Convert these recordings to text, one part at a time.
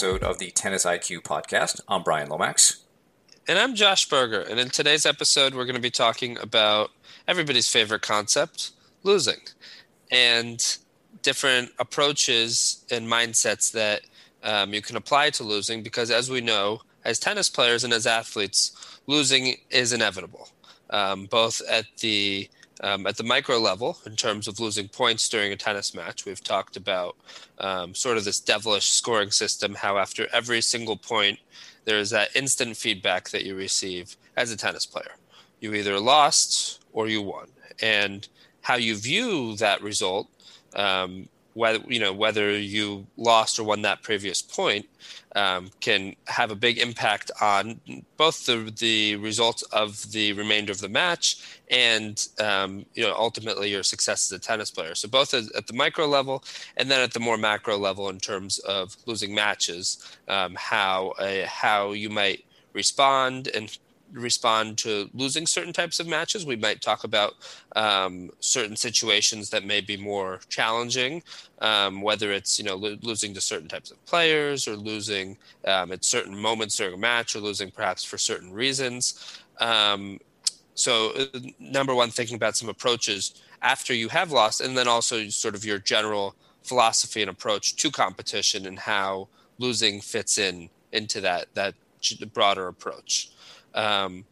episode of the Tennis IQ podcast. I'm Brian Lomax. And I'm Josh Berger. And in today's episode, we're going to be talking about everybody's favorite concept losing and different approaches and mindsets that um, you can apply to losing. Because as we know, as tennis players and as athletes, losing is inevitable, um, both at the um, at the micro level in terms of losing points during a tennis match. We've talked about um, sort of this devilish scoring system, how after every single point, there is that instant feedback that you receive as a tennis player. You either lost or you won. And how you view that result um, whether you know whether you lost or won that previous point um, can have a big impact on both the the results of the remainder of the match and um, you know ultimately your success as a tennis player. So both at the micro level and then at the more macro level in terms of losing matches, um, how uh, how you might respond and respond to losing certain types of matches. We might talk about um, certain situations that may be more challenging, um, whether it's you know lo- losing to certain types of players or losing um, at certain moments during a match or losing perhaps for certain reasons. Um, so, uh, number one, thinking about some approaches after you have lost, and then also sort of your general philosophy and approach to competition and how losing fits in into that that broader approach. Um,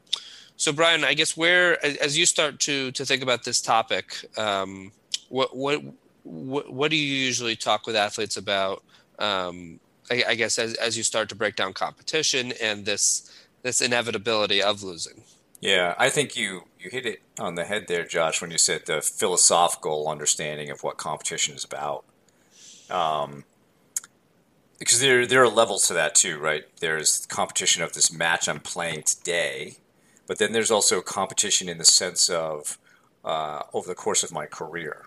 so, Brian, I guess where as you start to to think about this topic, um, what what what do you usually talk with athletes about? Um, I, I, guess as as you start to break down competition and this this inevitability of losing. Yeah, I think you you hit it on the head there, Josh, when you said the philosophical understanding of what competition is about. Um, because there there are levels to that too, right? There's competition of this match I'm playing today, but then there's also competition in the sense of uh, over the course of my career,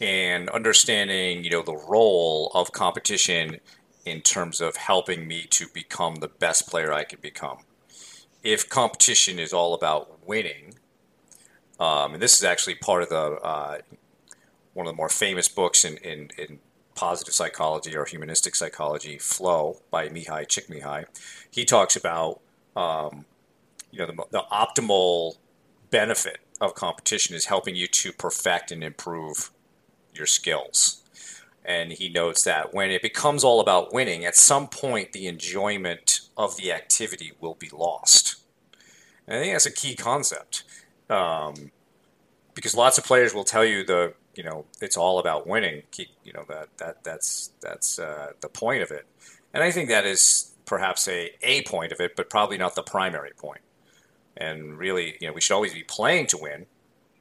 and understanding you know the role of competition in terms of helping me to become the best player I can become. If competition is all about winning, um, and this is actually part of the uh, one of the more famous books in, in, in positive psychology or humanistic psychology, Flow by Mihaly Csikszentmihalyi, he talks about um, you know the, the optimal benefit of competition is helping you to perfect and improve your skills. And he notes that when it becomes all about winning, at some point the enjoyment of the activity will be lost. And I think that's a key concept. Um, because lots of players will tell you the you know it's all about winning. Keep you know that that that's that's uh, the point of it, and I think that is perhaps a a point of it, but probably not the primary point. And really, you know, we should always be playing to win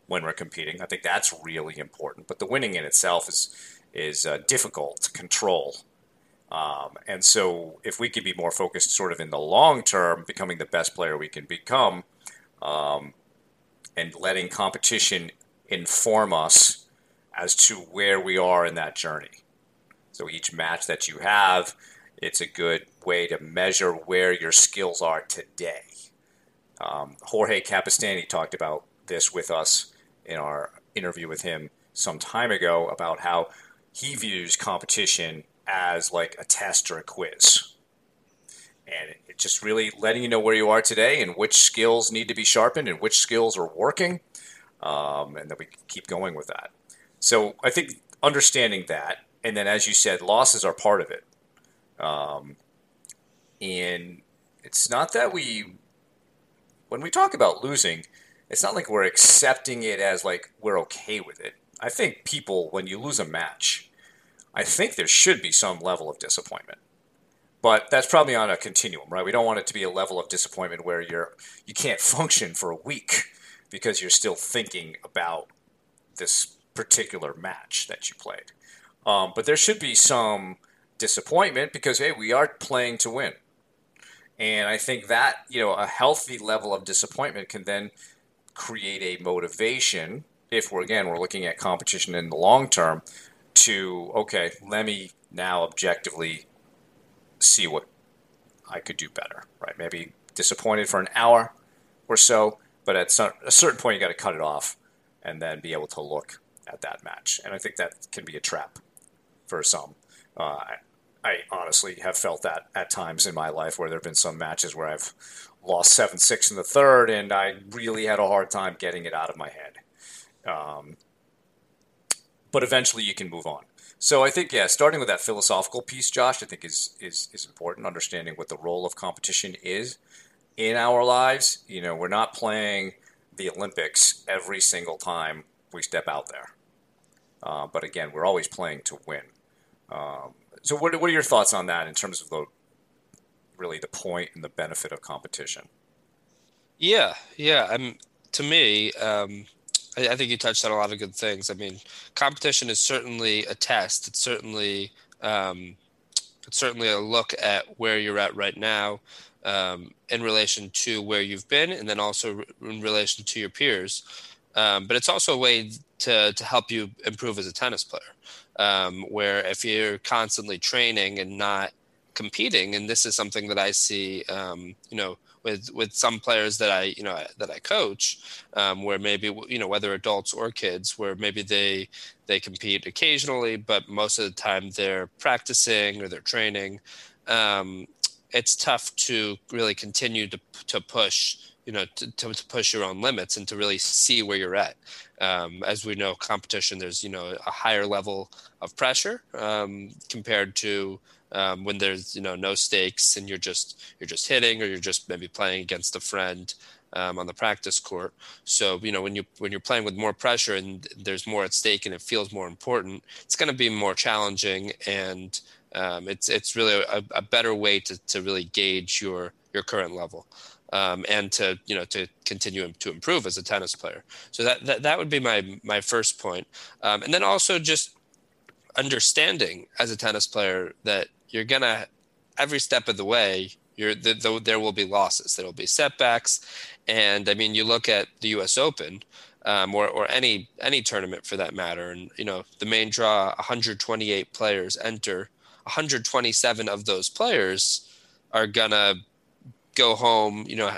when we're competing. I think that's really important. But the winning in itself is is uh, difficult to control. Um, and so, if we could be more focused, sort of in the long term, becoming the best player we can become, um, and letting competition inform us as to where we are in that journey. So each match that you have, it's a good way to measure where your skills are today. Um, Jorge Capestany talked about this with us in our interview with him some time ago about how he views competition as like a test or a quiz. And it's just really letting you know where you are today and which skills need to be sharpened and which skills are working. Um, and then we keep going with that. So I think understanding that, and then as you said, losses are part of it. Um, and it's not that we, when we talk about losing, it's not like we're accepting it as like we're okay with it. I think people, when you lose a match, I think there should be some level of disappointment. But that's probably on a continuum, right? We don't want it to be a level of disappointment where you're you can't function for a week because you're still thinking about this particular match that you played. Um, but there should be some disappointment because hey, we are playing to win, and I think that you know a healthy level of disappointment can then create a motivation. If we're again we're looking at competition in the long term, to okay, let me now objectively see what I could do better. Right? Maybe disappointed for an hour or so, but at some, a certain point you got to cut it off and then be able to look at that match. And I think that can be a trap for some. Uh, I honestly have felt that at times in my life where there have been some matches where I've lost seven six in the third, and I really had a hard time getting it out of my head. Um, but eventually, you can move on. So I think yeah, starting with that philosophical piece, Josh, I think is is is important. Understanding what the role of competition is in our lives. You know, we're not playing the Olympics every single time we step out there. Uh, but again, we're always playing to win. Um, so, what, what are your thoughts on that in terms of the really the point and the benefit of competition? Yeah, yeah. I'm to me. Um, I, I, think you touched on a lot of good things. I mean, competition is certainly a test. It's certainly um, it's certainly a look at where you're at right now um, in relation to where you've been, and then also in relation to your peers. Um, but it's also a way to to help you improve as a tennis player. Um, where if you're constantly training and not competing, and this is something that I see, um, you know, with with some players that I you know that I coach, um, where maybe you know whether adults or kids, where maybe they they compete occasionally, but most of the time they're practicing or they're training. Um, it's tough to really continue to to push you know to, to, push your own limits and to really see where you're at. Um, as we know competition there's you know a higher level of pressure um, compared to um, when there's you know no stakes and you're just you're just hitting or you're just maybe playing against a friend um, on the practice court. So you know when you when you're playing with more pressure and there's more at stake and it feels more important it's going to be more challenging and um, it's it's really a, a better way to, to really gauge your your current level um, and to you know to continue to improve as a tennis player. So that that, that would be my my first point. Um, and then also just understanding as a tennis player that you're gonna every step of the way you're the, the, there will be losses there will be setbacks and i mean you look at the us open um, or, or any any tournament for that matter and you know the main draw 128 players enter 127 of those players are gonna go home, you know,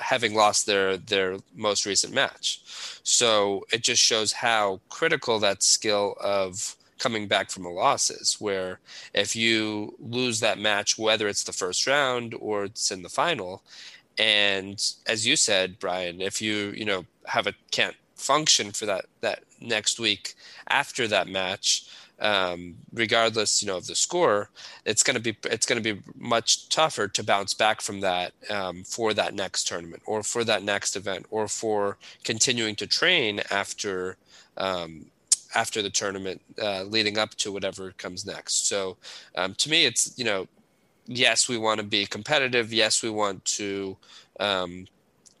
having lost their their most recent match. So it just shows how critical that skill of coming back from a loss is. Where if you lose that match, whether it's the first round or it's in the final, and as you said, Brian, if you you know have a can't function for that that next week after that match um, regardless, you know, of the score, it's going to be it's going to be much tougher to bounce back from that um, for that next tournament or for that next event or for continuing to train after um, after the tournament, uh, leading up to whatever comes next. So, um, to me, it's you know, yes, we want to be competitive. Yes, we want to um,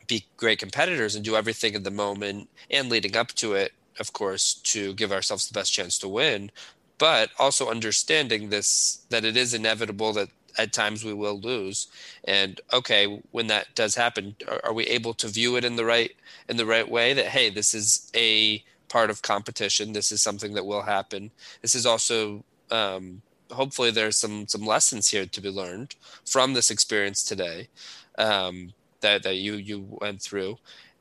be great competitors and do everything in the moment and leading up to it of course, to give ourselves the best chance to win, but also understanding this that it is inevitable that at times we will lose. And okay when that does happen are, are, we able to view it in the right in the right way that hey this is a part of competition this is something that will happen. This is also um, hopefully there's some some lessons here to be learned from this experience today um, that that you you went through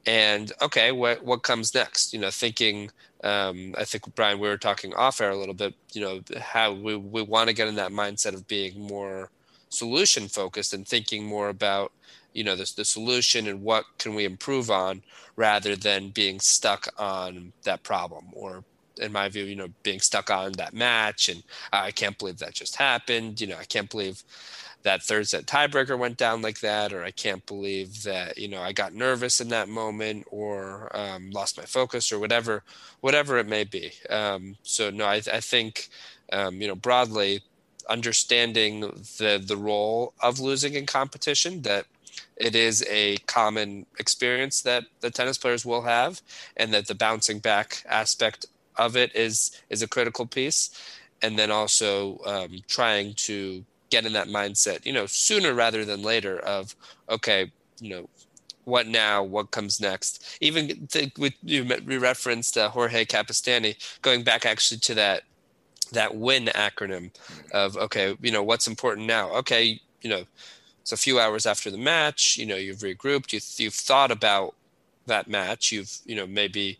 and okay what what comes next? You know thinking um, i think brian we were talking off air a little bit you know how we, we want to get in that mindset of being more solution focused and thinking more about you know the, the solution and what can we improve on rather than being stuck on that problem or in my view you know being stuck on that match and i can't believe that just happened. You know i can't believe that third set tiebreaker went down like that, or I can't believe that you know I got nervous in that moment, or um, lost my focus, or whatever, whatever it may be. Um, so no, I, I think um, you know broadly understanding the the role of losing in competition that it is a common experience that the tennis players will have and that the bouncing back aspect of it is is a critical piece and then also um, trying to get in that mindset, you know, sooner rather than later of, okay, you know, what now? What comes next? Even with you referenced uh, Jorge Capestany, going back actually to that that win acronym of okay, you know, what's important now? Okay, you know, it's a few hours after the match. You know, you've regrouped. You, you've thought about that match. You've you know maybe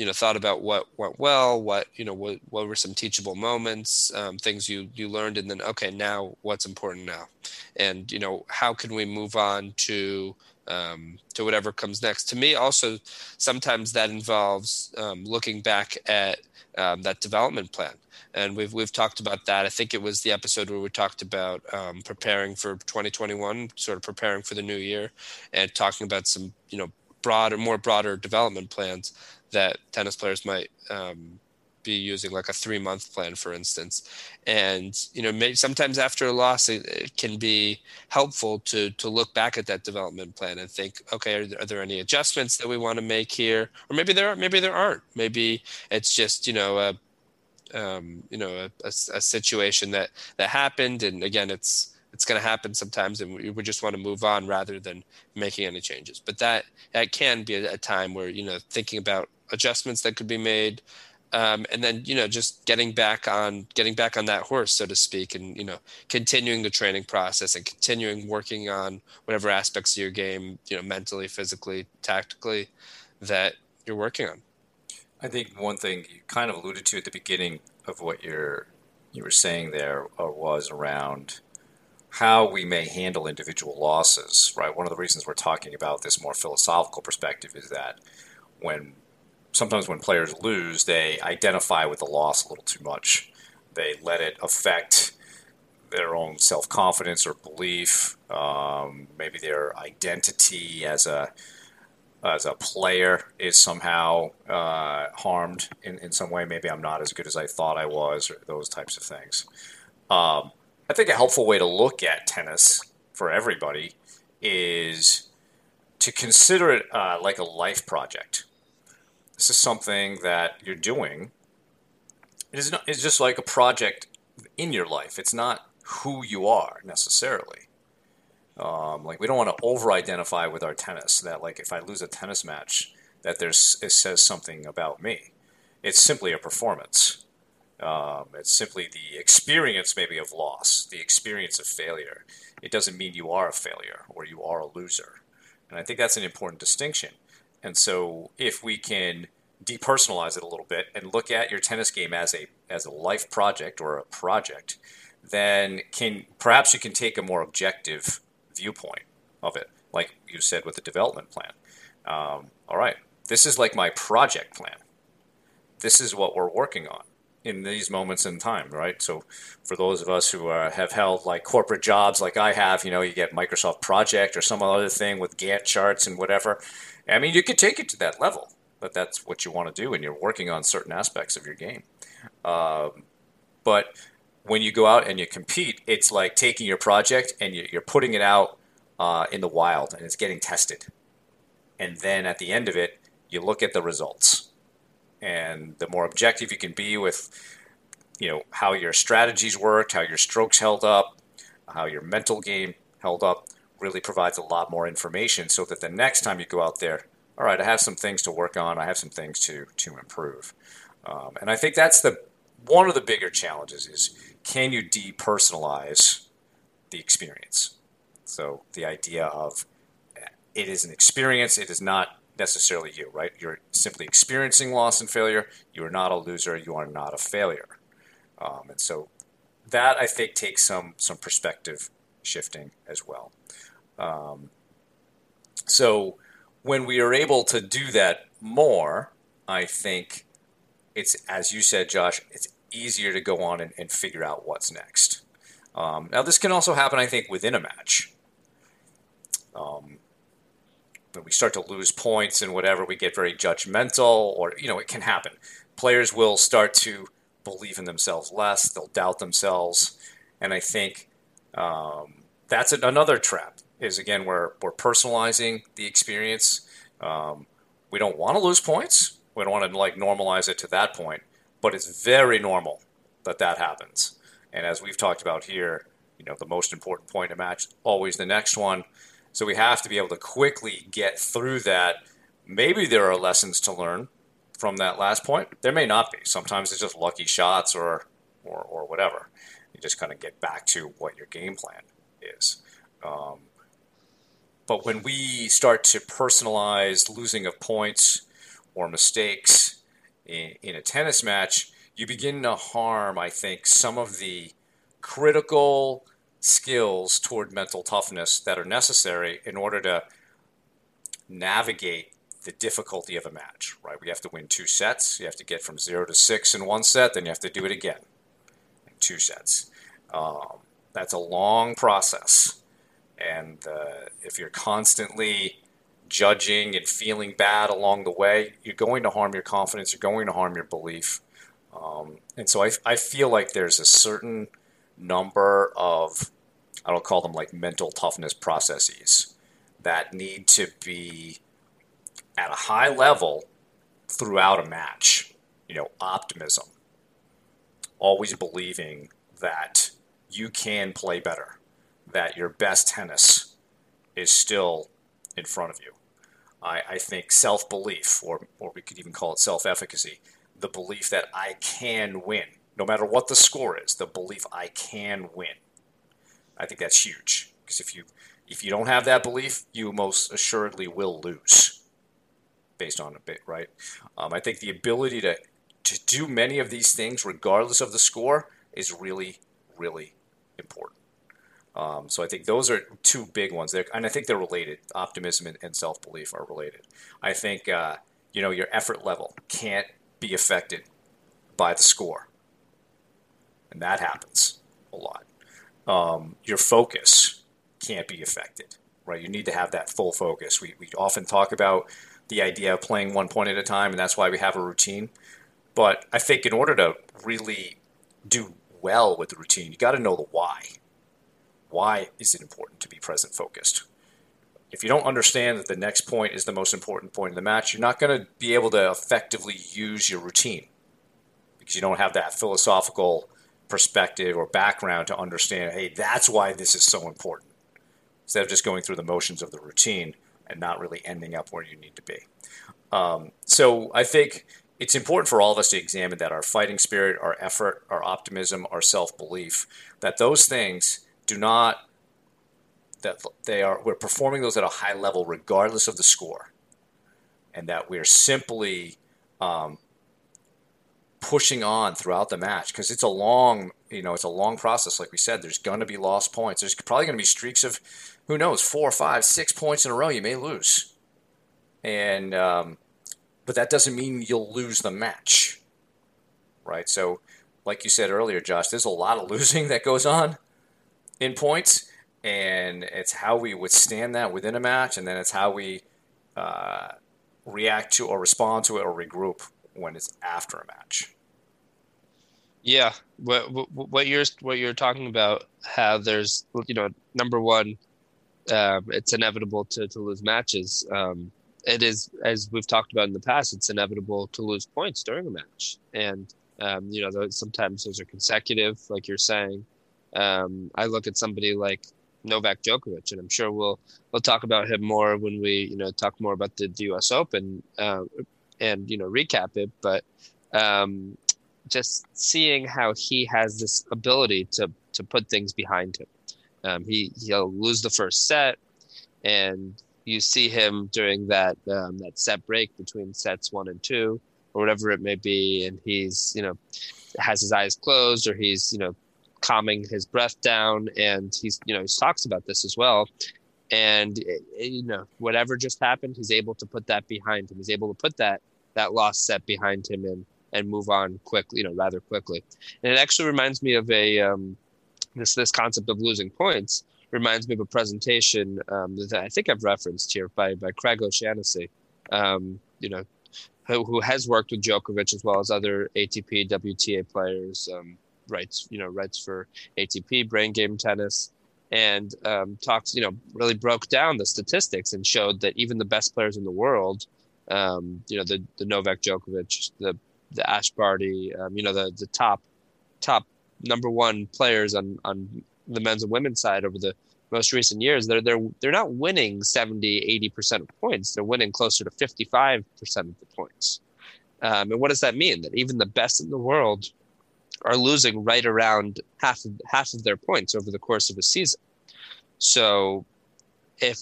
you know thought about what went well what you know what, what were some teachable moments um, things you you learned and then okay now what's important now? And you know how can we move on to um, to whatever comes next? To me also sometimes that involves um, looking back at um, that development plan. And we've we've talked about that. I think it was the episode where we talked about um, preparing for 2021, sort of preparing for the new year, and talking about some you know broader, more broader development plans that tennis players might um, be using, like a three month plan, for instance. And you know, maybe sometimes after a loss, it, it, can be helpful to to look back at that development plan and think, okay, are there, are there any adjustments that we want to make here, or maybe there are, maybe there aren't. Maybe it's just you know a um, you know a, a, a, situation that that happened and again it's it's going to happen sometimes and we, we just want to move on rather than making any changes but that that can be a, a time where you know thinking about adjustments that could be made um, and then you know just getting back on getting back on that horse so to speak and you know continuing the training process and continuing working on whatever aspects of your game you know mentally physically tactically that you're working on I think one thing you kind of alluded to at the beginning of what you're you were saying there uh, was around how we may handle individual losses, right? One of the reasons we're talking about this more philosophical perspective is that when sometimes when players lose, they identify with the loss a little too much. They let it affect their own self confidence or belief, um, maybe their identity as a as a player is somehow uh, harmed in, in some way. Maybe I'm not as good as I thought I was, or those types of things. Um, I think a helpful way to look at tennis for everybody is to consider it uh, like a life project. This is something that you're doing. It is not, it's just like a project in your life. It's not who you are necessarily. Um, like we don't want to over-identify with our tennis. That like if I lose a tennis match, that there's it says something about me. It's simply a performance. Um, it's simply the experience maybe of loss, the experience of failure. It doesn't mean you are a failure or you are a loser. And I think that's an important distinction. And so if we can depersonalize it a little bit and look at your tennis game as a as a life project or a project, then can perhaps you can take a more objective viewpoint of it, like you said with the development plan. Um, all right, this is like my project plan. This is what we're working on in these moments in time, right? So, for those of us who uh, have held like corporate jobs, like I have, you know, you get Microsoft Project or some other thing with Gantt charts and whatever. I mean, you could take it to that level, but that's what you want to do, and you're working on certain aspects of your game. Um, but when you go out and you compete, it's like taking your project and you're putting it out uh, in the wild and it's getting tested. And then at the end of it, you look at the results. And the more objective you can be with, you know, how your strategies worked, how your strokes held up, how your mental game held up, really provides a lot more information so that the next time you go out there, all right, I have some things to work on, I have some things to to improve. Um, and I think that's the one of the bigger challenges is can you depersonalize the experience? So the idea of it is an experience, it is not necessarily you, right? You're simply experiencing loss and failure. You are not a loser. You are not a failure. Um, and so that I think takes some some perspective shifting as well. Um, so when we are able to do that more, I think it's as you said, Josh. It's easier to go on and, and figure out what's next. Um, now, this can also happen, I think, within a match. Um, when we start to lose points and whatever, we get very judgmental, or you know, it can happen. Players will start to believe in themselves less; they'll doubt themselves, and I think um, that's another trap. Is again, we're we're personalizing the experience. Um, we don't want to lose points. We don't want to like normalize it to that point but it's very normal that that happens. And as we've talked about here, you know, the most important point in match, always the next one. So we have to be able to quickly get through that. Maybe there are lessons to learn from that last point. There may not be. Sometimes it's just lucky shots or or, or whatever. You just kind of get back to what your game plan is. Um, but when we start to personalize losing of points or mistakes in, in a tennis match, you begin to harm, I think, some of the critical skills toward mental toughness that are necessary in order to navigate the difficulty of a match, right? We have to win two sets. You have to get from zero to six in one set, then you have to do it again in two sets. Um, that's a long process. And uh, if you're constantly judging and feeling bad along the way, you're going to harm your confidence, you're going to harm your belief. Um, and so I, I feel like there's a certain number of, I don't call them like mental toughness processes that need to be at a high level throughout a match. You know, optimism, always believing that you can play better, that your best tennis is still in front of you. I, I think self belief, or, or we could even call it self efficacy, the belief that I can win, no matter what the score is, the belief I can win. I think that's huge because if you if you don't have that belief, you most assuredly will lose based on a bit, right? Um, I think the ability to to do many of these things, regardless of the score, is really, really important. Um, so I think those are two big ones there, and I think they're related. Optimism and, and self belief are related. I think uh, you know your effort level can't be affected by the score, and that happens a lot. Um, your focus can't be affected, right? You need to have that full focus. We we often talk about the idea of playing one point at a time, and that's why we have a routine. But I think in order to really do well with the routine, you got to know the why. Why is it important to be present focused? If you don't understand that the next point is the most important point in the match, you're not going to be able to effectively use your routine because you don't have that philosophical perspective or background to understand, hey, that's why this is so important. Instead of just going through the motions of the routine, and not really ending up where you need to be. Um, so I think it's important for all of us to examine that our fighting spirit, our effort, our optimism, our self belief, that those things do not that they are we're performing those at a high level regardless of the score, and that we're simply um, pushing on throughout the match because it's a long you know it's a long process. Like we said there's going to be lost points. There's probably going to be streaks of who knows, four, five, six points in a row, you may lose. And, um, but that doesn't mean you'll lose the match, right? So, like you said earlier, Josh, there's a lot of losing that goes on in points, and it's how we withstand that within a match, and then it's how we uh, react to or respond to it or regroup when it's after a match. Yeah, what what you're what you're talking about, how there's you know number one, um, it's inevitable to, to lose matches. Um, it is, as we've talked about in the past, it's inevitable to lose points during a match. And, um, you know, sometimes those are consecutive, like you're saying. Um, I look at somebody like Novak Djokovic, and I'm sure we'll we'll talk about him more when we, you know, talk more about the, the U.S. Open uh, and you know recap it. But um, just seeing how he has this ability to to put things behind him um, he he'll lose the first set, and you see him during that um, that set break between sets one and two, or whatever it may be, and he's you know has his eyes closed or he's you know calming his breath down, and he's you know he talks about this as well. And eh, you know whatever just happened, he's able to put that behind him. He's able to put that that lost set behind him and and move on quickly, you know, rather quickly. And it actually reminds me of a um, this this concept of losing points reminds me of a presentation um, that I think I've referenced here by by Craig O'Shaughnessy, um, you know, who, who, has worked with Djokovic as well as other ATP, WTA players, um, writes you know writes for ATP, brain game tennis, and um, talks you know really broke down the statistics and showed that even the best players in the world, um, you know the the Novak Djokovic, the the Ash Barty, um, you know the the top top number one players on on the men's and women's side over the most recent years they're they're they're not winning 70 80% of points. They're winning closer to 55% of the points. Um, and what does that mean? That even the best in the world are losing right around half of half of their points over the course of a season so if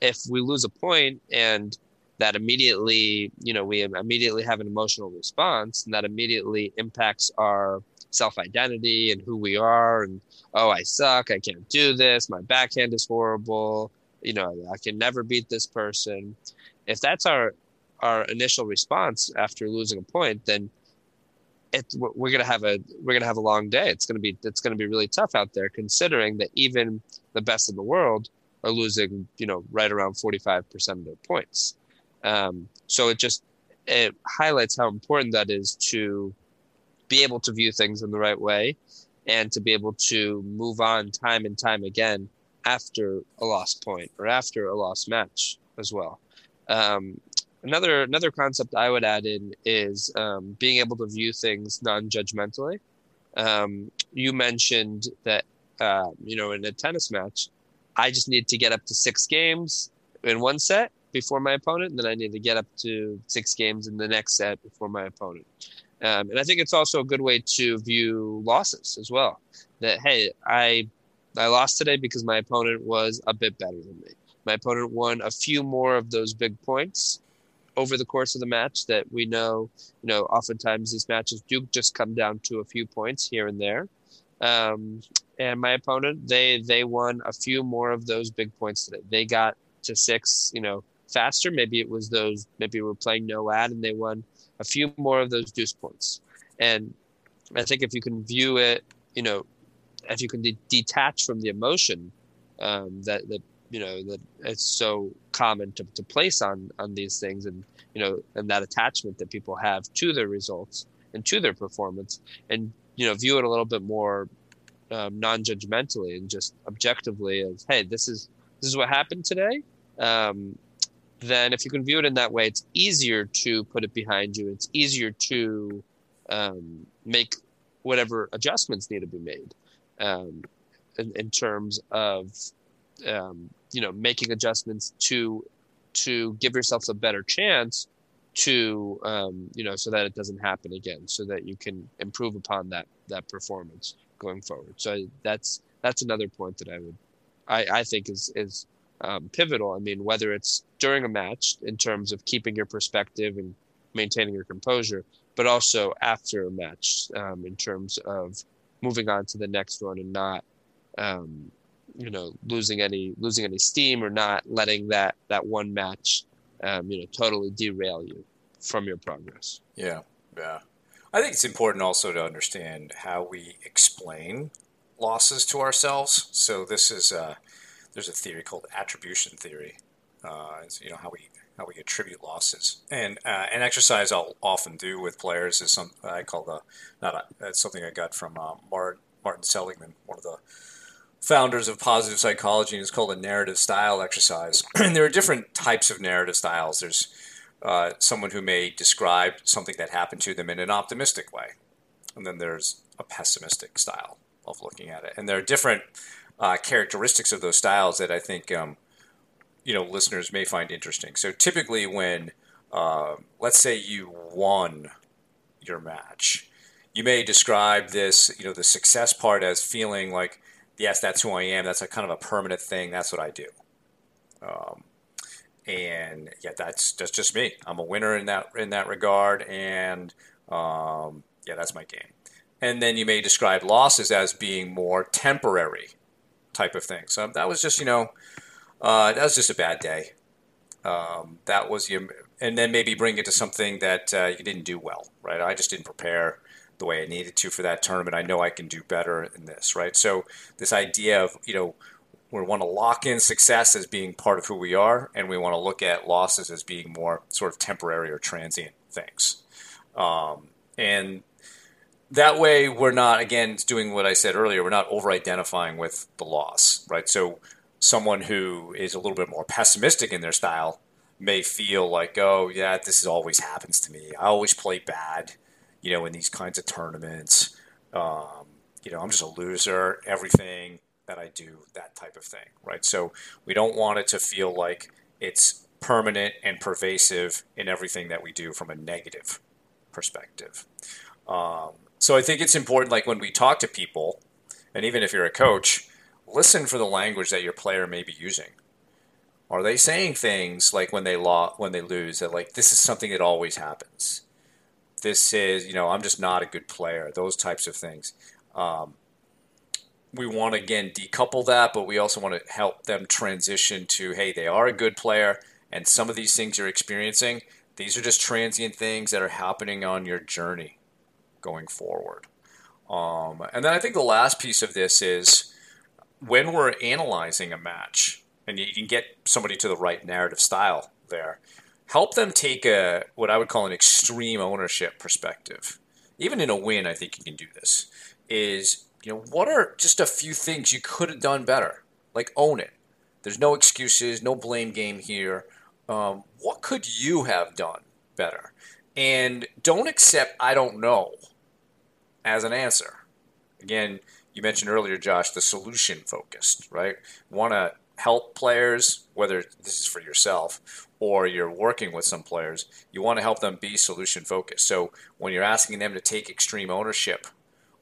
if we lose a point and that immediately, you know, we immediately have an emotional response and that immediately impacts our self identity and who we are. And, oh, I suck. I can't do this. My backhand is horrible. You know, I can never beat this person. If that's our, our initial response after losing a point, then it, we're gonna have a we're gonna have a long day. It's gonna be it's gonna be really tough out there, considering that even the best in the world are losing, you know, right around forty five percent of their points. Um, so it just it highlights how important that is to be able to view things in the right way and to be able to move on time and time again after a lost point or after a lost match as well. Um, another another concept I would add in is um, being able to view things non-judgmentally. Um, you mentioned that uh, you know in a tennis match, I just need to get up to six games in one set, before my opponent, and then I need to get up to six games in the next set before my opponent. Um, and I think it's also a good way to view losses as well. That hey, I I lost today because my opponent was a bit better than me. My opponent won a few more of those big points over the course of the match that we know, you know, oftentimes these matches do just come down to a few points here and there. Um, and my opponent, they they won a few more of those big points today. They got to six, you know, faster. Maybe it was those, maybe we're playing no ad and they won a few more of those deuce points. And I think if you can view it, you know, if you can de- detach from the emotion um, that, that, you know, that it's so common to, to place on, on these things and, you know, and that attachment that people have to their results and to their performance and, you know, view it a little bit more um, non-judgmentally and just objectively as, hey, this is, this is what happened today. Um, then if you can view it in that way, it's easier to put it behind you. It's easier to um, make whatever adjustments need to be made um, in, in, terms of um, you know making adjustments to to give yourself a better chance to um, you know so that it doesn't happen again, so that you can improve upon that that performance going forward. So that's that's another point that I would I, I think is is um, pivotal. I mean, whether it's during a match in terms of keeping your perspective and maintaining your composure, but also after a match um, in terms of moving on to the next one and not, um, you know, losing any losing any steam or not letting that that one match, um, you know, totally derail you from your progress. Yeah, yeah. I think it's important also to understand how we explain losses to ourselves. So this is. Uh, there's a theory called attribution theory. Uh, you know how we how we attribute losses, and uh, an exercise I'll often do with players is some I call the not a, that's something I got from uh, Martin Seligman, one of the founders of positive psychology, and it's called a narrative style exercise. and there are different types of narrative styles. There's uh, someone who may describe something that happened to them in an optimistic way, and then there's a pessimistic style of looking at it, and there are different uh, characteristics of those styles that I think um, you know listeners may find interesting. So typically, when uh, let's say you won your match, you may describe this you know the success part as feeling like yes, that's who I am. That's a kind of a permanent thing. That's what I do. Um, and yeah, that's that's just me. I'm a winner in that in that regard, and um, yeah, that's my game. And then you may describe losses as being more temporary type of thing. So that was just, you know, uh, that was just a bad day. Um, that was your, and then maybe bring it to something that uh, you didn't do well, right? I just didn't prepare the way I needed to for that tournament. I know I can do better in this, right? So this idea of, you know, we want to lock in success as being part of who we are, and we want to look at losses as being more sort of temporary or transient things. Um, and that way we're not again doing what I said earlier. We're not over identifying with the loss, right? So someone who is a little bit more pessimistic in their style may feel like, oh yeah, this is always happens to me. I always play bad, you know, in these kinds of tournaments. Um, you know, I'm just a loser. Everything that I do, that type of thing, right? So we don't want it to feel like it's permanent and pervasive in everything that we do from a negative perspective. Um, so I think it's important, like when we talk to people, and even if you're a coach, listen for the language that your player may be using. Are they saying things like when they law when they lose that like this is something that always happens? This is you know I'm just not a good player. Those types of things. Um, we want to again decouple that, but we also want to help them transition to hey, they are a good player, and some of these things you're experiencing, these are just transient things that are happening on your journey going forward. Um, and then I think the last piece of this is when we're analyzing a match, and you can get somebody to the right narrative style there, help them take a what I would call an extreme ownership perspective. Even in a win, I think you can do this. Is you know, what are just a few things you could have done better? Like own it. There's no excuses, no blame game here. Um, what could you have done better? And don't accept I don't know as an answer. Again, you mentioned earlier, Josh, the solution focused, right? Want to help players, whether this is for yourself or you're working with some players, you want to help them be solution focused. So when you're asking them to take extreme ownership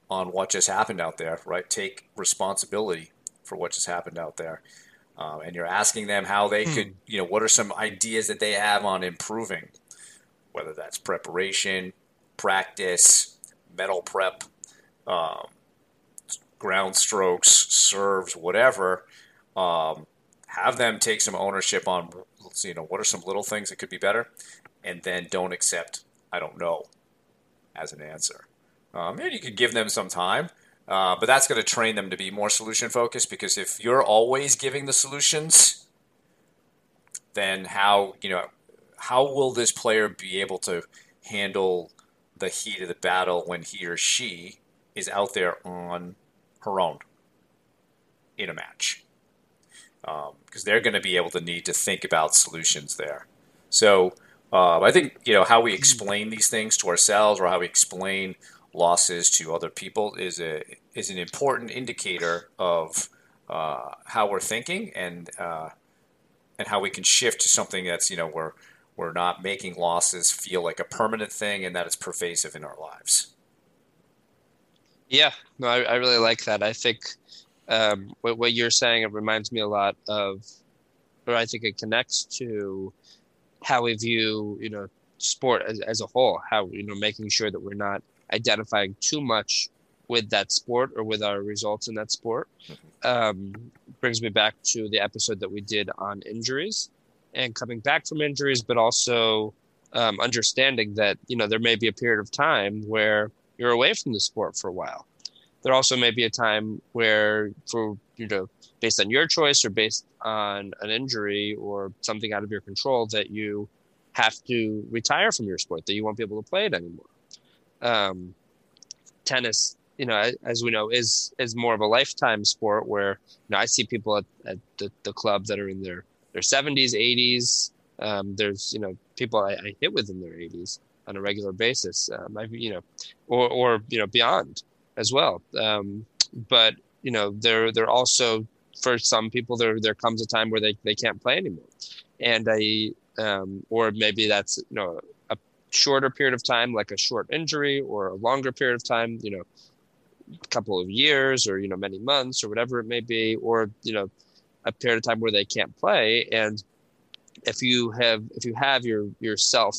on what just happened out there, right? Take responsibility for what just happened out there. Um, and you're asking them how they hmm. could, you know, what are some ideas that they have on improving, whether that's preparation, practice, mental prep, um, ground strokes, serves, whatever. Um, have them take some ownership on, you know, what are some little things that could be better, and then don't accept I don't know as an answer. Um, and you could give them some time, uh, but that's going to train them to be more solution focused because if you're always giving the solutions, then how you know how will this player be able to handle the heat of the battle when he or she is out there on her own in a match? Because um, they're going to be able to need to think about solutions there. So uh, I think you know how we explain these things to ourselves or how we explain losses to other people is a is an important indicator of uh, how we're thinking and uh, and how we can shift to something that's you know we're we're not making losses feel like a permanent thing and that it's pervasive in our lives. Yeah, no, I, I really like that. I think um, what, what you're saying it reminds me a lot of, or I think it connects to how we view you know sport as, as a whole. How you know making sure that we're not identifying too much with that sport or with our results in that sport. Mm-hmm. Um, brings me back to the episode that we did on injuries and coming back from injuries, but also um, understanding that you know there may be a period of time where you're away from the sport for a while. There also may be a time where, for you know, based on your choice or based on an injury or something out of your control, that you have to retire from your sport, that you won't be able to play it anymore um, tennis, you know, as we know, is is more of a lifetime sport where you know I see people at, at the, the club that are in their their seventies, eighties. Um, there's you know people I, I, hit with in their eighties on a regular basis. Um, I, you know, or or you know beyond as well. Um, but you know, they're they're also for some people there there comes a time where they, they can't play anymore, and I um, or maybe that's you know a shorter period of time, like a short injury, or a longer period of time, you know, a couple of years or, you know, many months or whatever it may be, or, you know, a period of time where they can't play. And if you have, if you have your, your self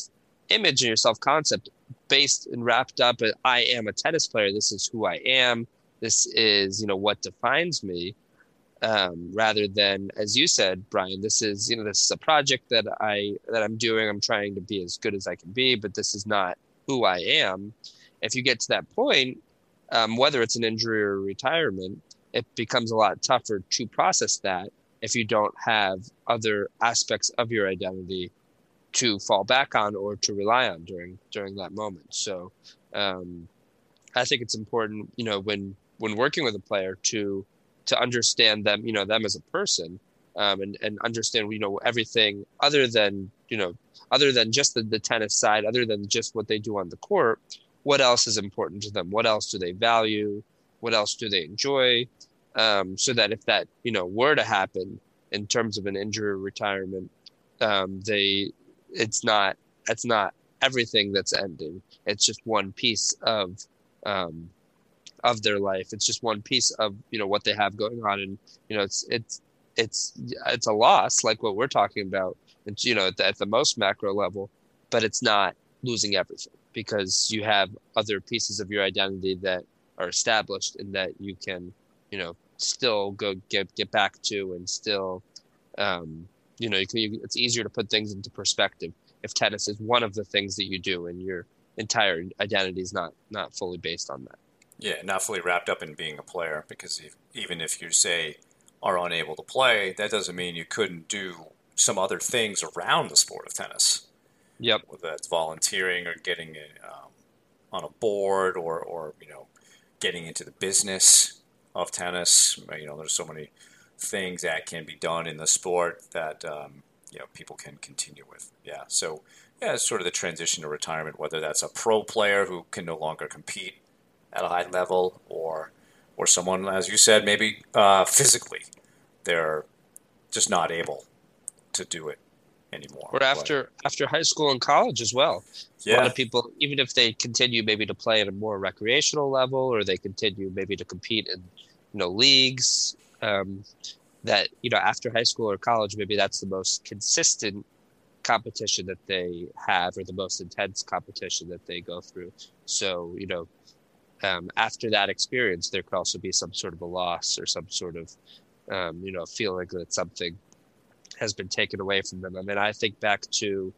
image and your self concept based and wrapped up, I am a tennis player. This is who I am. This is, you know, what defines me um, rather than as you said brian this is you know this is a project that i that i'm doing i'm trying to be as good as i can be but this is not who i am if you get to that point um, whether it's an injury or retirement it becomes a lot tougher to process that if you don't have other aspects of your identity to fall back on or to rely on during during that moment so um, i think it's important you know when when working with a player to to understand them, you know, them as a person, um, and and understand, you know, everything other than you know, other than just the, the tennis side, other than just what they do on the court. What else is important to them? What else do they value? What else do they enjoy? Um, so that if that you know were to happen in terms of an injury or retirement, um, they it's not it's not everything that's ending. It's just one piece of um, of their life. It's just one piece of you know what they have going on, and you know it's it's it's it's a loss like what we're talking about and you know at the, at the most macro level but it's not losing everything because you have other pieces of your identity that are established and that you can you know still go get get back to and still um, you know you can, you, it's easier to put things into perspective if tennis is one of the things that you do and your entire identity is not not fully based on that yeah not fully wrapped up in being a player because if, even if you say are unable to play that doesn't mean you couldn't do some other things around the sport of tennis Yep. Whether that's volunteering or getting um, on a board or, or, you know, getting into the business of tennis. You know, there's so many things that can be done in the sport that, um, you know, people can continue with. Yeah. So, yeah, it's sort of the transition to retirement, whether that's a pro player who can no longer compete at a high level or, or someone, as you said, maybe uh, physically they're just not able to do it anymore. Or after but, after high school and college as well. Yeah. A lot of people, even if they continue maybe to play at a more recreational level, or they continue maybe to compete in you know leagues, um, that you know after high school or college, maybe that's the most consistent competition that they have, or the most intense competition that they go through. So you know. Um, after that experience, there could also be some sort of a loss or some sort of, um, you know, feeling that something has been taken away from them. I mean, I think back to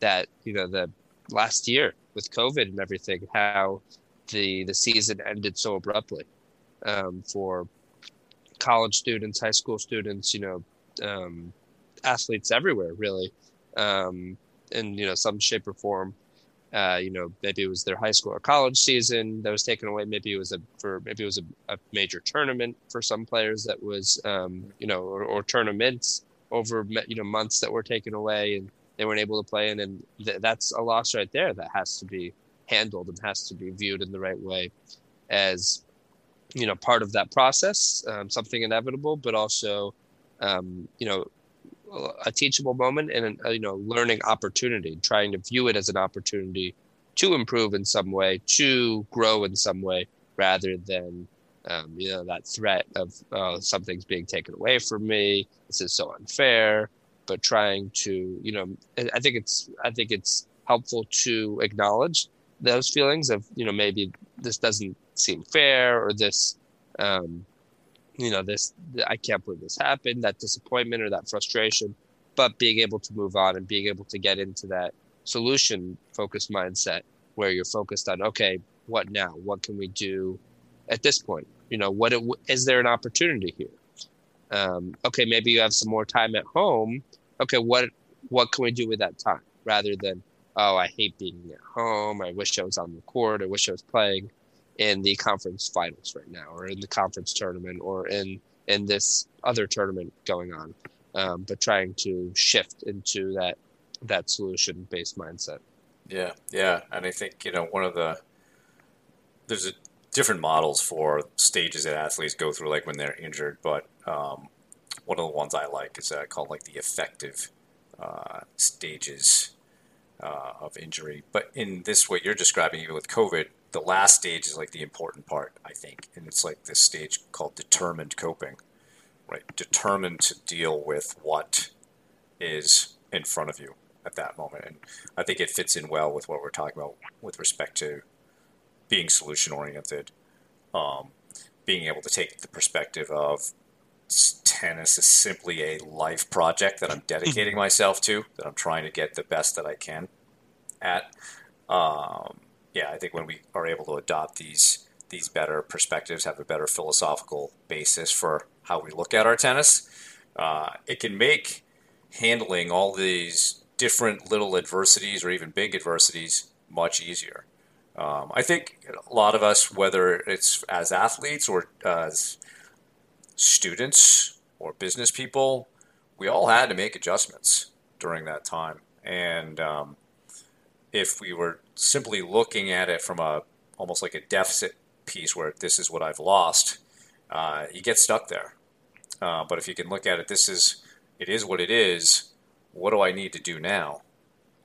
that, you know, the last year with COVID and everything, how the the season ended so abruptly um, for college students, high school students, you know, um, athletes everywhere, really, um, in you know some shape or form. Uh, you know, maybe it was their high school or college season that was taken away. Maybe it was a for maybe it was a, a major tournament for some players that was, um, you know, or, or tournaments over you know months that were taken away and they weren't able to play in, and th- that's a loss right there that has to be handled and has to be viewed in the right way as you know part of that process, um, something inevitable, but also um, you know a teachable moment and a you know learning opportunity, trying to view it as an opportunity to improve in some way, to grow in some way, rather than um, you know that threat of uh, something's being taken away from me this is so unfair but trying to you know i think it's i think it's helpful to acknowledge those feelings of you know maybe this doesn't seem fair or this um, you know this i can't believe this happened that disappointment or that frustration but being able to move on and being able to get into that solution focused mindset where you're focused on okay what now what can we do at this point? You know, what it, is there an opportunity here? Um, okay, maybe you have some more time at home. Okay, what what can we do with that time rather than oh, I hate being at home. I wish I was on the court. I wish I was playing in the conference finals right now, or in the conference tournament, or in in this other tournament going on. Um, but trying to shift into that that solution based mindset. Yeah, yeah, and I think you know one of the there's a different models for stages that athletes go through, like when they're injured. But um, one of the ones I like is uh, called like the affective uh, stages uh, of injury. But in this, what you're describing, even with COVID, the last stage is like the important part, I think, and it's like this stage called determined coping, right? Determined to deal with what is in front of you at that moment, and I think it fits in well with what we're talking about with respect to being solution oriented, um, being able to take the perspective of tennis is simply a life project that I'm dedicating myself to, that I'm trying to get the best that I can at. Um, yeah, I think when we are able to adopt these these better perspectives, have a better philosophical basis for how we look at our tennis, uh, it can make handling all these different little adversities or even big adversities much easier. Um, I think a lot of us, whether it's as athletes or as students or business people, we all had to make adjustments during that time. And um, if we were simply looking at it from a almost like a deficit piece where this is what I've lost, uh, you get stuck there. Uh, but if you can look at it, this is it is what it is. What do I need to do now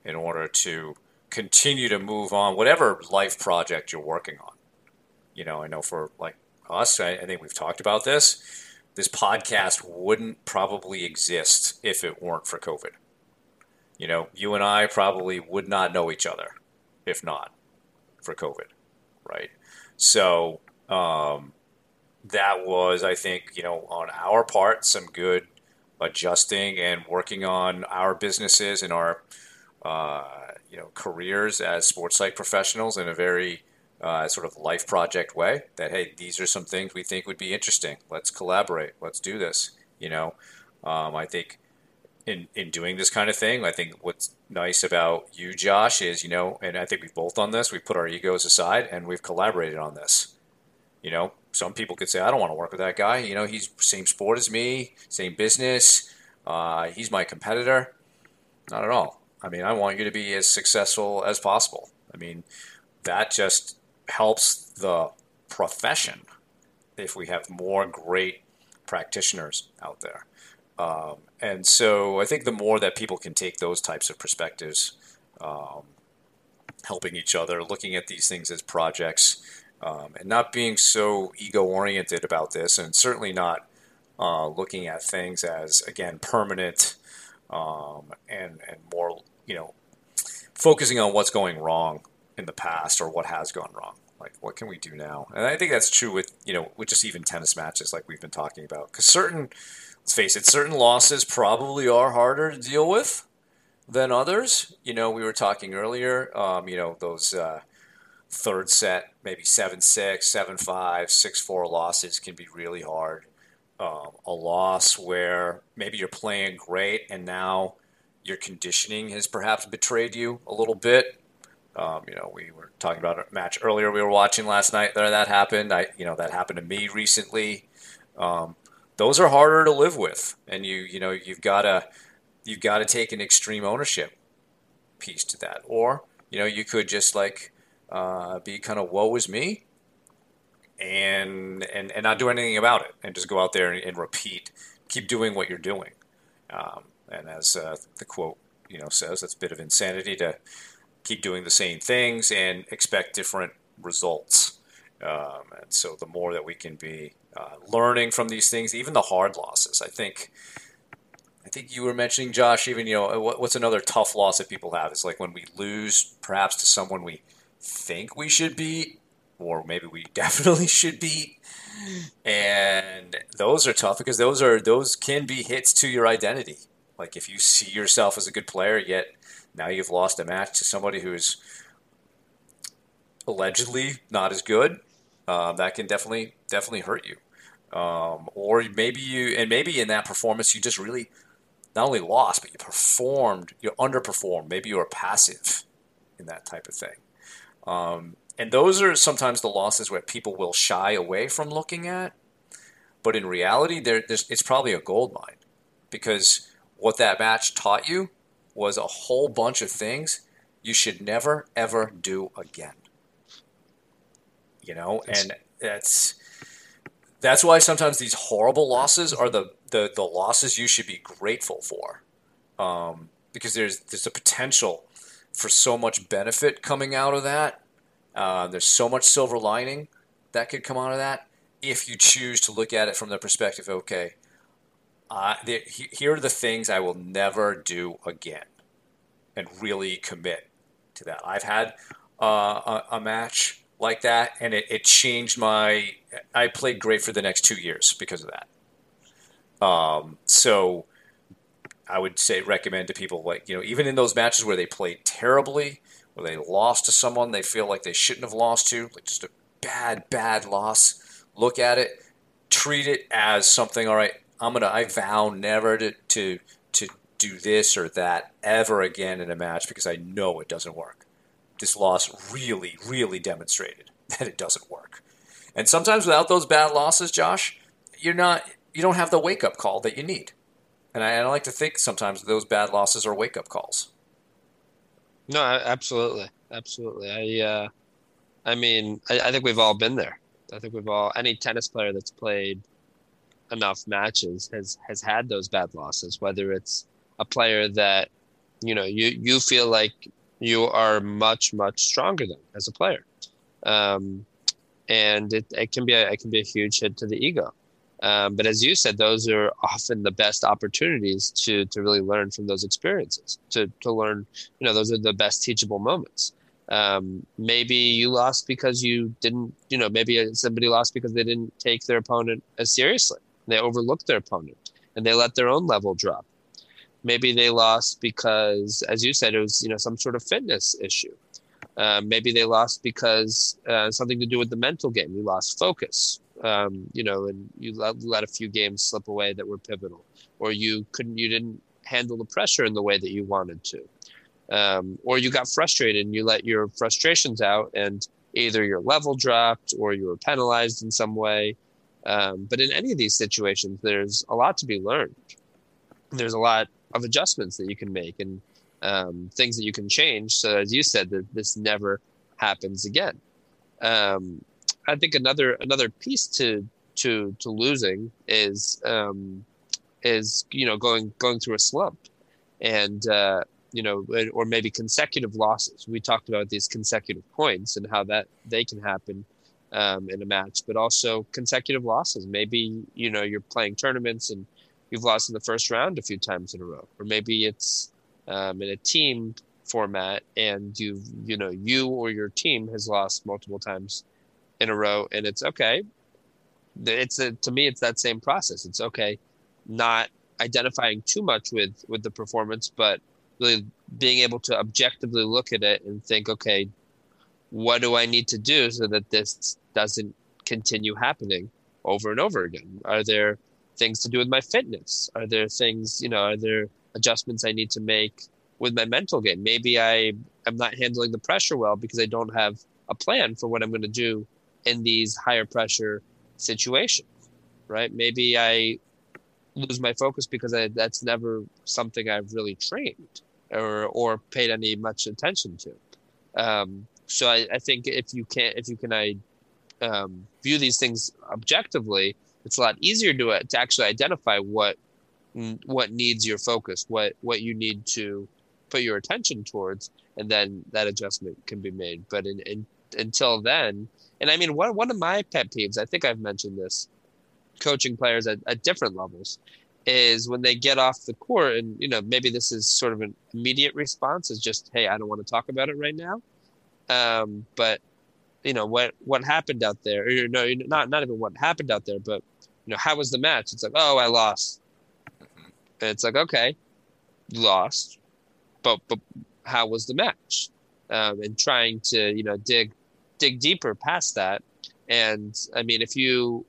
in order to continue to move on, whatever life project you're working on. You know, I know for like us, I, I think we've talked about this. this podcast wouldn't probably exist if it weren't for COVID. You know, you and I probably would not know each other if not for COVID, right? So um, that was, I think, you know, on our part, some good adjusting and working on our businesses and our, uh, you know, careers as sports psych professionals in a very uh, sort of life project way. That hey, these are some things we think would be interesting. Let's collaborate. Let's do this. You know, um, I think in in doing this kind of thing, I think what's nice about you, Josh, is you know, and I think we've both done this. We've put our egos aside and we've collaborated on this. You know, some people could say, I don't want to work with that guy. You know, he's same sport as me, same business. Uh, he's my competitor. Not at all. I mean, I want you to be as successful as possible. I mean, that just helps the profession if we have more great practitioners out there. Um, and so I think the more that people can take those types of perspectives, um, helping each other, looking at these things as projects, um, and not being so ego oriented about this, and certainly not uh, looking at things as, again, permanent um, and, and more, you know, focusing on what's going wrong in the past or what has gone wrong. Like, what can we do now? And I think that's true with, you know, with just even tennis matches like we've been talking about. Because certain let's face it, certain losses probably are harder to deal with than others. You know, we were talking earlier, um, you know, those uh, third set, maybe 7 6, 7 5, 6 4 losses can be really hard. Um, a loss where maybe you're playing great and now your conditioning has perhaps betrayed you a little bit. Um, you know, we were talking about a match earlier we were watching last night there that happened. I, you know, that happened to me recently. Um, those are harder to live with, and you you know you've got to you've got to take an extreme ownership piece to that, or you know you could just like uh, be kind of woe is me, and and and not do anything about it, and just go out there and, and repeat, keep doing what you're doing, um, and as uh, the quote you know says, that's a bit of insanity to keep doing the same things and expect different results. Um, and so the more that we can be uh, learning from these things, even the hard losses. I think, I think you were mentioning Josh. Even you know, what, what's another tough loss that people have is like when we lose, perhaps to someone we think we should beat, or maybe we definitely should beat. And those are tough because those are those can be hits to your identity. Like if you see yourself as a good player, yet now you've lost a match to somebody who's allegedly not as good, uh, that can definitely definitely hurt you. Um, or maybe you, and maybe in that performance, you just really not only lost, but you performed, you underperformed. Maybe you were passive in that type of thing. Um, and those are sometimes the losses where people will shy away from looking at. But in reality, there, it's probably a gold mine because what that match taught you was a whole bunch of things you should never, ever do again. You know, and that's that's why sometimes these horrible losses are the, the, the losses you should be grateful for. Um, because there's there's a potential for so much benefit coming out of that. Uh, there's so much silver lining that could come out of that if you choose to look at it from the perspective, okay, uh, the, here are the things I will never do again, and really commit to that. I've had uh, a, a match like that, and it, it changed my. I played great for the next two years because of that. Um, so I would say recommend to people like you know even in those matches where they played terribly, where they lost to someone they feel like they shouldn't have lost to, like just a bad bad loss. Look at it, treat it as something. All right, I'm gonna. I vow never to to to do this or that ever again in a match because I know it doesn't work this loss really, really demonstrated that it doesn't work. And sometimes without those bad losses, Josh, you're not you don't have the wake up call that you need. And I, I like to think sometimes those bad losses are wake up calls. No, absolutely, absolutely. I, uh, I mean, I, I think we've all been there. I think we've all any tennis player that's played enough matches has has had those bad losses. Whether it's a player that you know you you feel like you are much much stronger than as a player, um, and it, it can be a, it can be a huge hit to the ego. Um, but as you said, those are often the best opportunities to to really learn from those experiences. To to learn, you know, those are the best teachable moments. Um, maybe you lost because you didn't, you know, maybe somebody lost because they didn't take their opponent as seriously. They overlooked their opponent and they let their own level drop. Maybe they lost because, as you said, it was, you know, some sort of fitness issue. Uh, maybe they lost because uh, something to do with the mental game. You lost focus, um, you know, and you let, let a few games slip away that were pivotal, or you couldn't, you didn't handle the pressure in the way that you wanted to um, or you got frustrated and you let your frustrations out and either your level dropped or you were penalized in some way um, but in any of these situations there's a lot to be learned there's a lot of adjustments that you can make and um, things that you can change so as you said that this never happens again um, i think another another piece to to to losing is um, is you know going going through a slump and uh, you know, or maybe consecutive losses. We talked about these consecutive points and how that they can happen um, in a match, but also consecutive losses. Maybe you know you're playing tournaments and you've lost in the first round a few times in a row, or maybe it's um, in a team format and you you know you or your team has lost multiple times in a row, and it's okay. It's a, to me, it's that same process. It's okay, not identifying too much with with the performance, but really being able to objectively look at it and think, okay, what do I need to do so that this doesn't continue happening over and over again? Are there things to do with my fitness? Are there things, you know, are there adjustments I need to make with my mental game? Maybe I am not handling the pressure well because I don't have a plan for what I'm going to do in these higher pressure situations, right? Maybe I lose my focus because I, that's never something I've really trained or or paid any much attention to. Um, so I, I, think if you can if you can I um, view these things objectively, it's a lot easier to uh, to actually identify what what needs your focus, what what you need to put your attention towards, and then that adjustment can be made. But in, in until then, and I mean one one of my pet peeves, I think I've mentioned this, coaching players at, at different levels, is when they get off the court and you know maybe this is sort of an immediate response is just hey i don't want to talk about it right now um, but you know what what happened out there or no not not even what happened out there but you know how was the match it's like oh i lost it's like okay lost but but how was the match um, and trying to you know dig dig deeper past that and i mean if you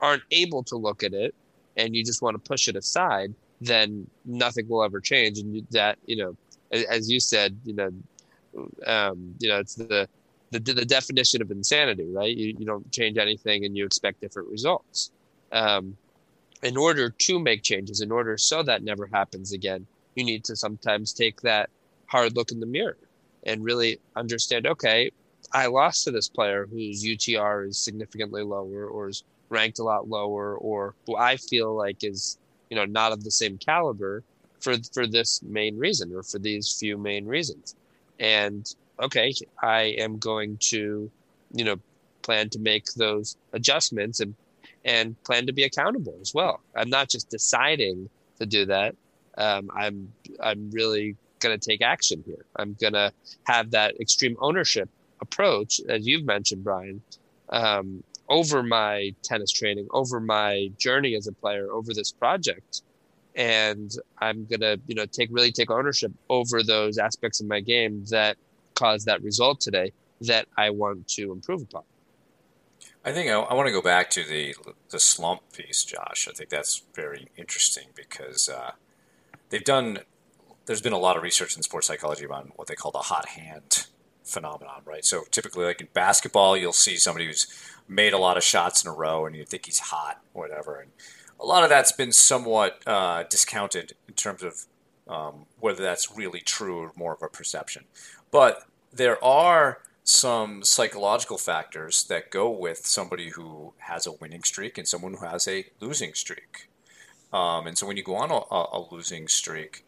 aren't able to look at it and you just want to push it aside, then nothing will ever change. And that, you know, as you said, you know, um, you know, it's the, the, the definition of insanity, right? You, you don't change anything and you expect different results. Um, in order to make changes, in order so that never happens again, you need to sometimes take that hard look in the mirror and really understand, okay, I lost to this player whose UTR is significantly lower or is ranked a lot lower or who I feel like is, you know, not of the same caliber for for this main reason or for these few main reasons. And okay, I am going to, you know, plan to make those adjustments and and plan to be accountable as well. I'm not just deciding to do that. Um, I'm I'm really going to take action here. I'm going to have that extreme ownership approach, as you've mentioned, Brian, um, over my tennis training, over my journey as a player, over this project. And I'm gonna, you know, take really take ownership over those aspects of my game that caused that result today that I want to improve upon. I think I, I want to go back to the the slump piece, Josh. I think that's very interesting because uh, they've done. There's been a lot of research in sports psychology about what they call the hot hand phenomenon, right? So typically, like in basketball, you'll see somebody who's made a lot of shots in a row, and you think he's hot, whatever. And a lot of that's been somewhat uh, discounted in terms of um, whether that's really true or more of a perception. But there are some psychological factors that go with somebody who has a winning streak and someone who has a losing streak. Um, and so when you go on a, a losing streak,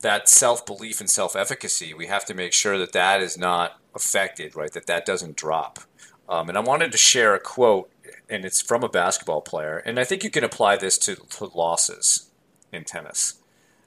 that self belief and self efficacy, we have to make sure that that is not affected, right? That that doesn't drop. Um, and I wanted to share a quote, and it's from a basketball player, and I think you can apply this to, to losses in tennis.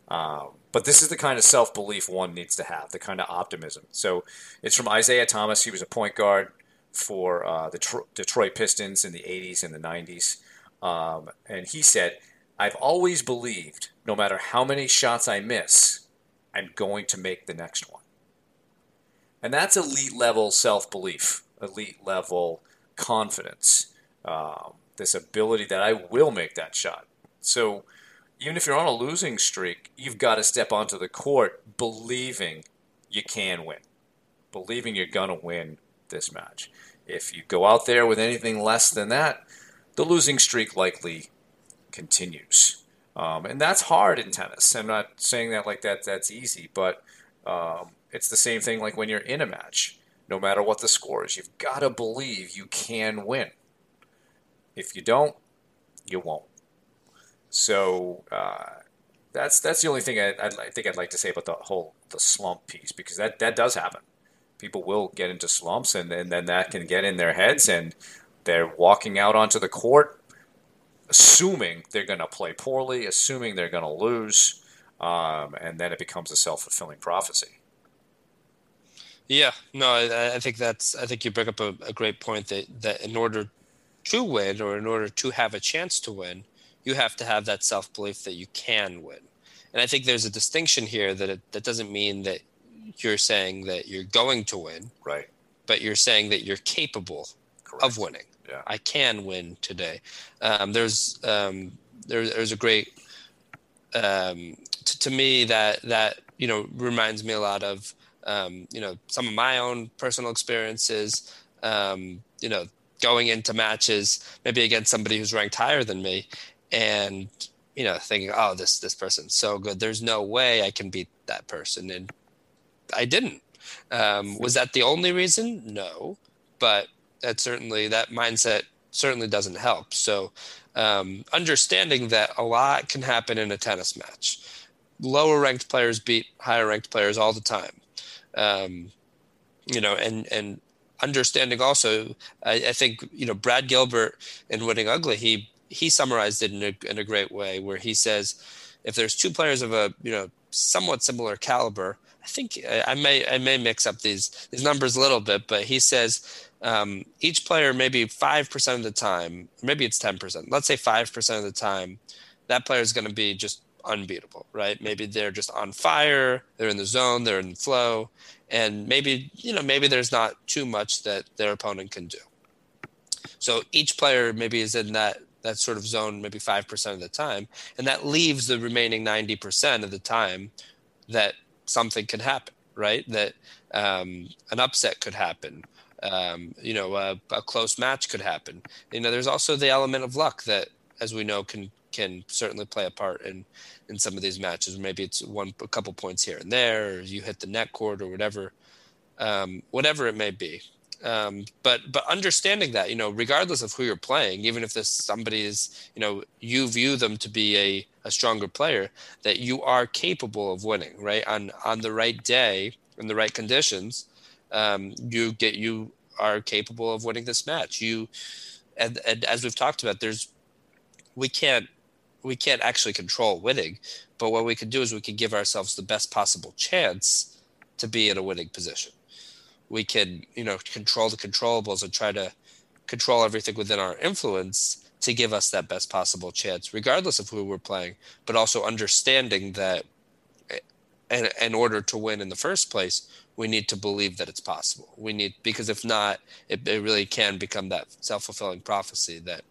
Um, but this is the kind of self belief one needs to have, the kind of optimism. So it's from Isiah Thomas. He was a point guard for uh, the Detroit Pistons in the 80s and the 90s. Um, and he said, I've always believed no matter how many shots I miss, I'm going to make the next one. And that's elite level self belief, elite level confidence, um, this ability that I will make that shot. So even if you're on a losing streak, you've got to step onto the court believing you can win, believing you're going to win this match. If you go out there with anything less than that, the losing streak likely continues. Um, and that's hard in tennis. I'm not saying that like that that's easy, but um, it's the same thing like when you're in a match. No matter what the score is, you've got to believe you can win. If you don't, you won't. So uh, that's that's the only thing I, I, think I'd like to say about the whole the slump piece because that that does happen. People will get into slumps, and, and then that can get in their heads, and they're walking out onto the court assuming they're going to play poorly, assuming they're going to lose, um, and then it becomes a self fulfilling prophecy. Yeah, no, I, I, think that's. I think you bring up a, a, great point that that in order to win, or in order to have a chance to win, you have to have that self belief that you can win. And I think there's a distinction here that it, that doesn't mean that you're saying that you're going to win, right? But you're saying that you're capable Correct. of winning. Yeah. I can win today. Um, there's um, there, there's a great um, t- to me that that you know reminds me a lot of um, you know some of my own personal experiences. Um, you know, going into matches maybe against somebody who's ranked higher than me, and you know thinking, oh, this this person's so good. There's no way I can beat that person, and I didn't. Um, was that the only reason? No, but that certainly that mindset certainly doesn't help. So um, understanding that a lot can happen in a tennis match. Lower ranked players beat higher ranked players all the time. Um, you know, and and understanding also, I, I, think you know Brad Gilbert in Winning Ugly, he he summarized it in a, in a great way where he says, if there's two players of a you know somewhat similar caliber, I think I may I may mix up these these numbers a little bit, but he says um, each player maybe 5% of the time, maybe it's 10%, let's say 5% of the time, that player is going to be just unbeatable, right? Maybe they're just on fire, they're in the zone, they're in the flow, and maybe, you know, maybe there's not too much that their opponent can do. So each player maybe is in that that sort of zone maybe 5% of the time, and that leaves the remaining 90% of the time that something can happen, right? That um, an upset could happen um, you know, a, a, close match could happen. You know, there's also the element of luck that, as we know, can can certainly play a part in in some of these matches. Maybe it's one a couple points here and there, or you hit the net cord, or whatever, um, whatever it may be. Um, but but understanding that, you know, regardless of who you're playing, even if this somebody is, you know, you view them to be a, a stronger player, that you are capable of winning, right? On on the right day, in the right conditions, um, you get you are capable of winning this match. You and, and as we've talked about, there's we can't we can't actually control winning, but what we can do is we can give ourselves the best possible chance to be in a winning position. We can, you know, control the controllables and try to control everything within our influence to give us that best possible chance, regardless of who we're playing, but also understanding that eh, in, in order to win in the first place, we need to believe that it's possible. We need because if not, it, it really can become that self fulfilling prophecy that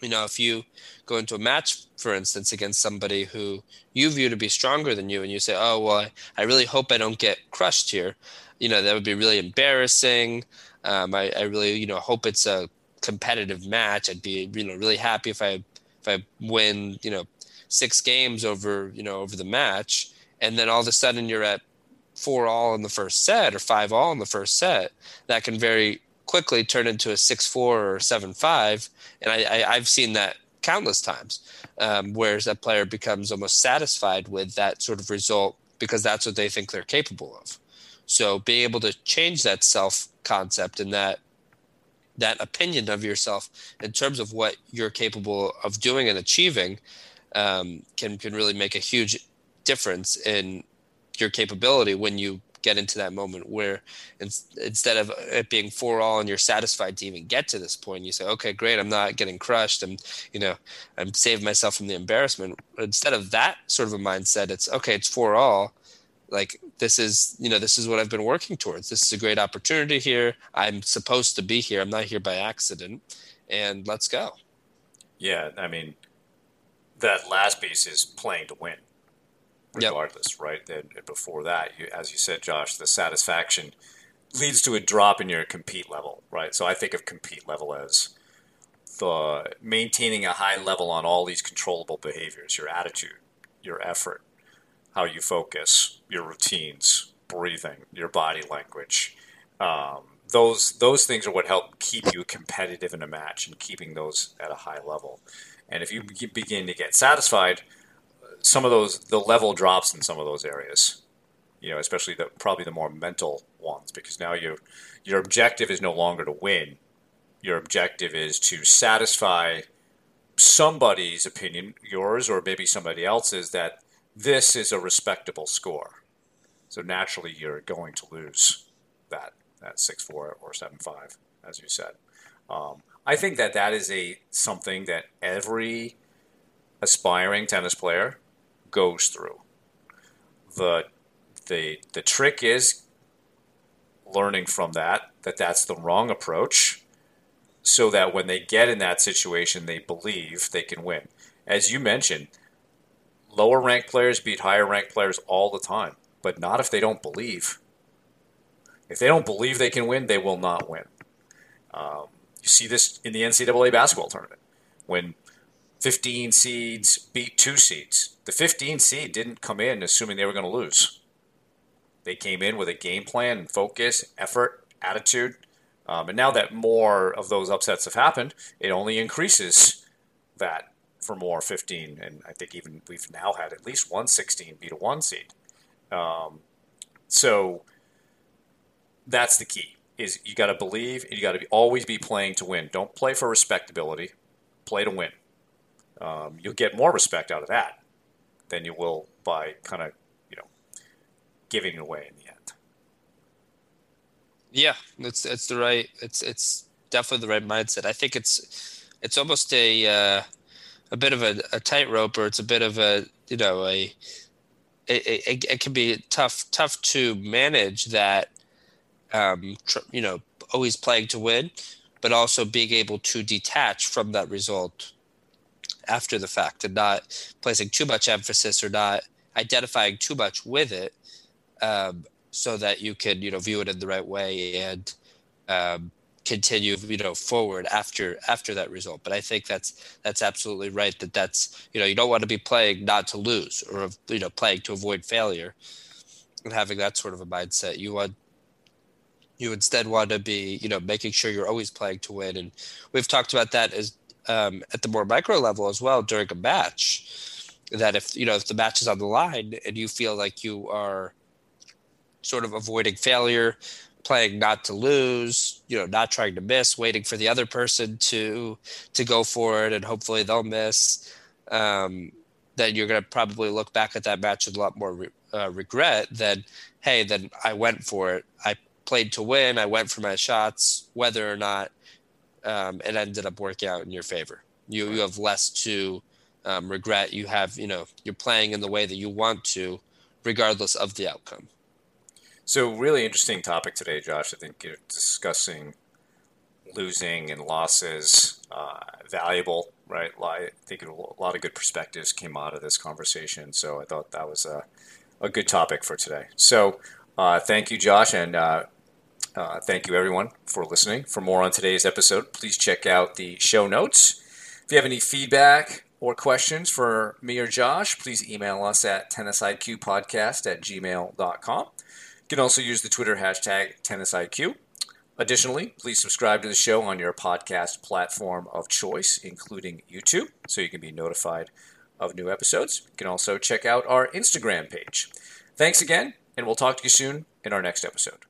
you know if you go into a match, for instance, against somebody who you view to be stronger than you, and you say, "Oh well, I, I really hope I don't get crushed here," you know that would be really embarrassing. Um, I, I really you know hope it's a competitive match. I'd be you know really happy if I if I win you know six games over you know over the match, and then all of a sudden you're at four all in the first set or five all in the first set, that can very quickly turn into a six four or seven five. And I, I have seen that countless times, um, where that player becomes almost satisfied with that sort of result because that's what they think they're capable of. So being able to change that self concept and that that opinion of yourself in terms of what you're capable of doing and achieving um, can can really make a huge difference in your capability when you get into that moment where in, instead of it being four all and you're satisfied to even get to this point you say okay great i'm not getting crushed. I'm you know i'm saving myself from the embarrassment. Instead of that sort of a mindset it's okay it's four all like this is you know this is what i've been working towards this is a great opportunity here i'm supposed to be here i'm not here by accident and let's go yeah i mean that last piece is playing to win regardless, yep. right? And before that, you, as you said, Josh, the satisfaction leads to a drop in your compete level, right? So I think of compete level as the maintaining a high level on all these controllable behaviors, your attitude, your effort, how you focus, your routines, breathing, your body language. Um, those those things are what help keep you competitive in a match and keeping those at a high level. And if you begin to get satisfied, some of those the level drops in some of those areas. You know, especially the probably the more mental ones, because now your your objective is no longer to win. Your objective is to satisfy somebody's opinion, yours or maybe somebody else's, that this is a respectable score. So naturally, you're going to lose that that six four or seven five, as you said. Um, I think that that is a something that every aspiring tennis player goes through. The the the trick is learning from that that that's the wrong approach so that when they get in that situation they believe they can win. As you mentioned, lower ranked players beat higher ranked players all the time, but not if they don't believe. If they don't believe they can win, they will not win. Um, you see this in the NCAA basketball tournament when 15 seeds beat two seeds. The 15 seed didn't come in assuming they were going to lose. They came in with a game plan, focus, effort, attitude. Um, and now that more of those upsets have happened, it only increases that for more 15. And I think even we've now had at least one 16 beat a one seed. Um, so that's the key is you got to believe and you got to always be playing to win. Don't play for respectability. Play to win um, you'll get more respect out of that than you will by kind of you know giving it away in the end. Yeah, it's it's the right it's it's definitely the right mindset. I think it's it's almost a uh, a bit of a, a tightrope, or it's a bit of a you know a it, it, it can be tough tough to manage that um, tr- you know always playing to win, but also being able to detach from that result after the fact and not placing too much emphasis or not identifying too much with it um, so that you can you know view it in the right way and um, continue you know forward after after that result. But i think that's that's absolutely right that that's you know you don't want to be playing not to lose or you know playing to avoid failure and having that sort of a mindset. You want you instead want to be you know making sure you're always playing to win. And we've talked about that as um, at the more micro level as well during a match that if you know if the match is on the line and you feel like you are sort of avoiding failure playing not to lose you know not trying to miss waiting for the other person to to go for it and hopefully they'll miss um, then you're going to probably look back at that match with a lot more re- uh, regret than hey then i went for it i played to win i went for my shots whether or not um, it ended up working out in your favor. You you have less to um, regret. You have you know you're playing in the way that you want to, regardless of the outcome. So really interesting topic today, Josh. I think you're discussing losing and losses, uh, valuable, right? I think a lot of good perspectives came out of this conversation. So I thought that was a, a good topic for today. So uh, thank you, Josh, and uh, uh, thank you, everyone, for listening. For more on today's episode, please check out the show notes. If you have any feedback or questions for me or Josh, please email us at tennisiqpodcast at gmail.com. You can also use the Twitter hashtag tennisiq. Additionally, please subscribe to the show on your podcast platform of choice, including YouTube, so you can be notified of new episodes. You can also check out our Instagram page. Thanks again, and we'll talk to you soon in our next episode.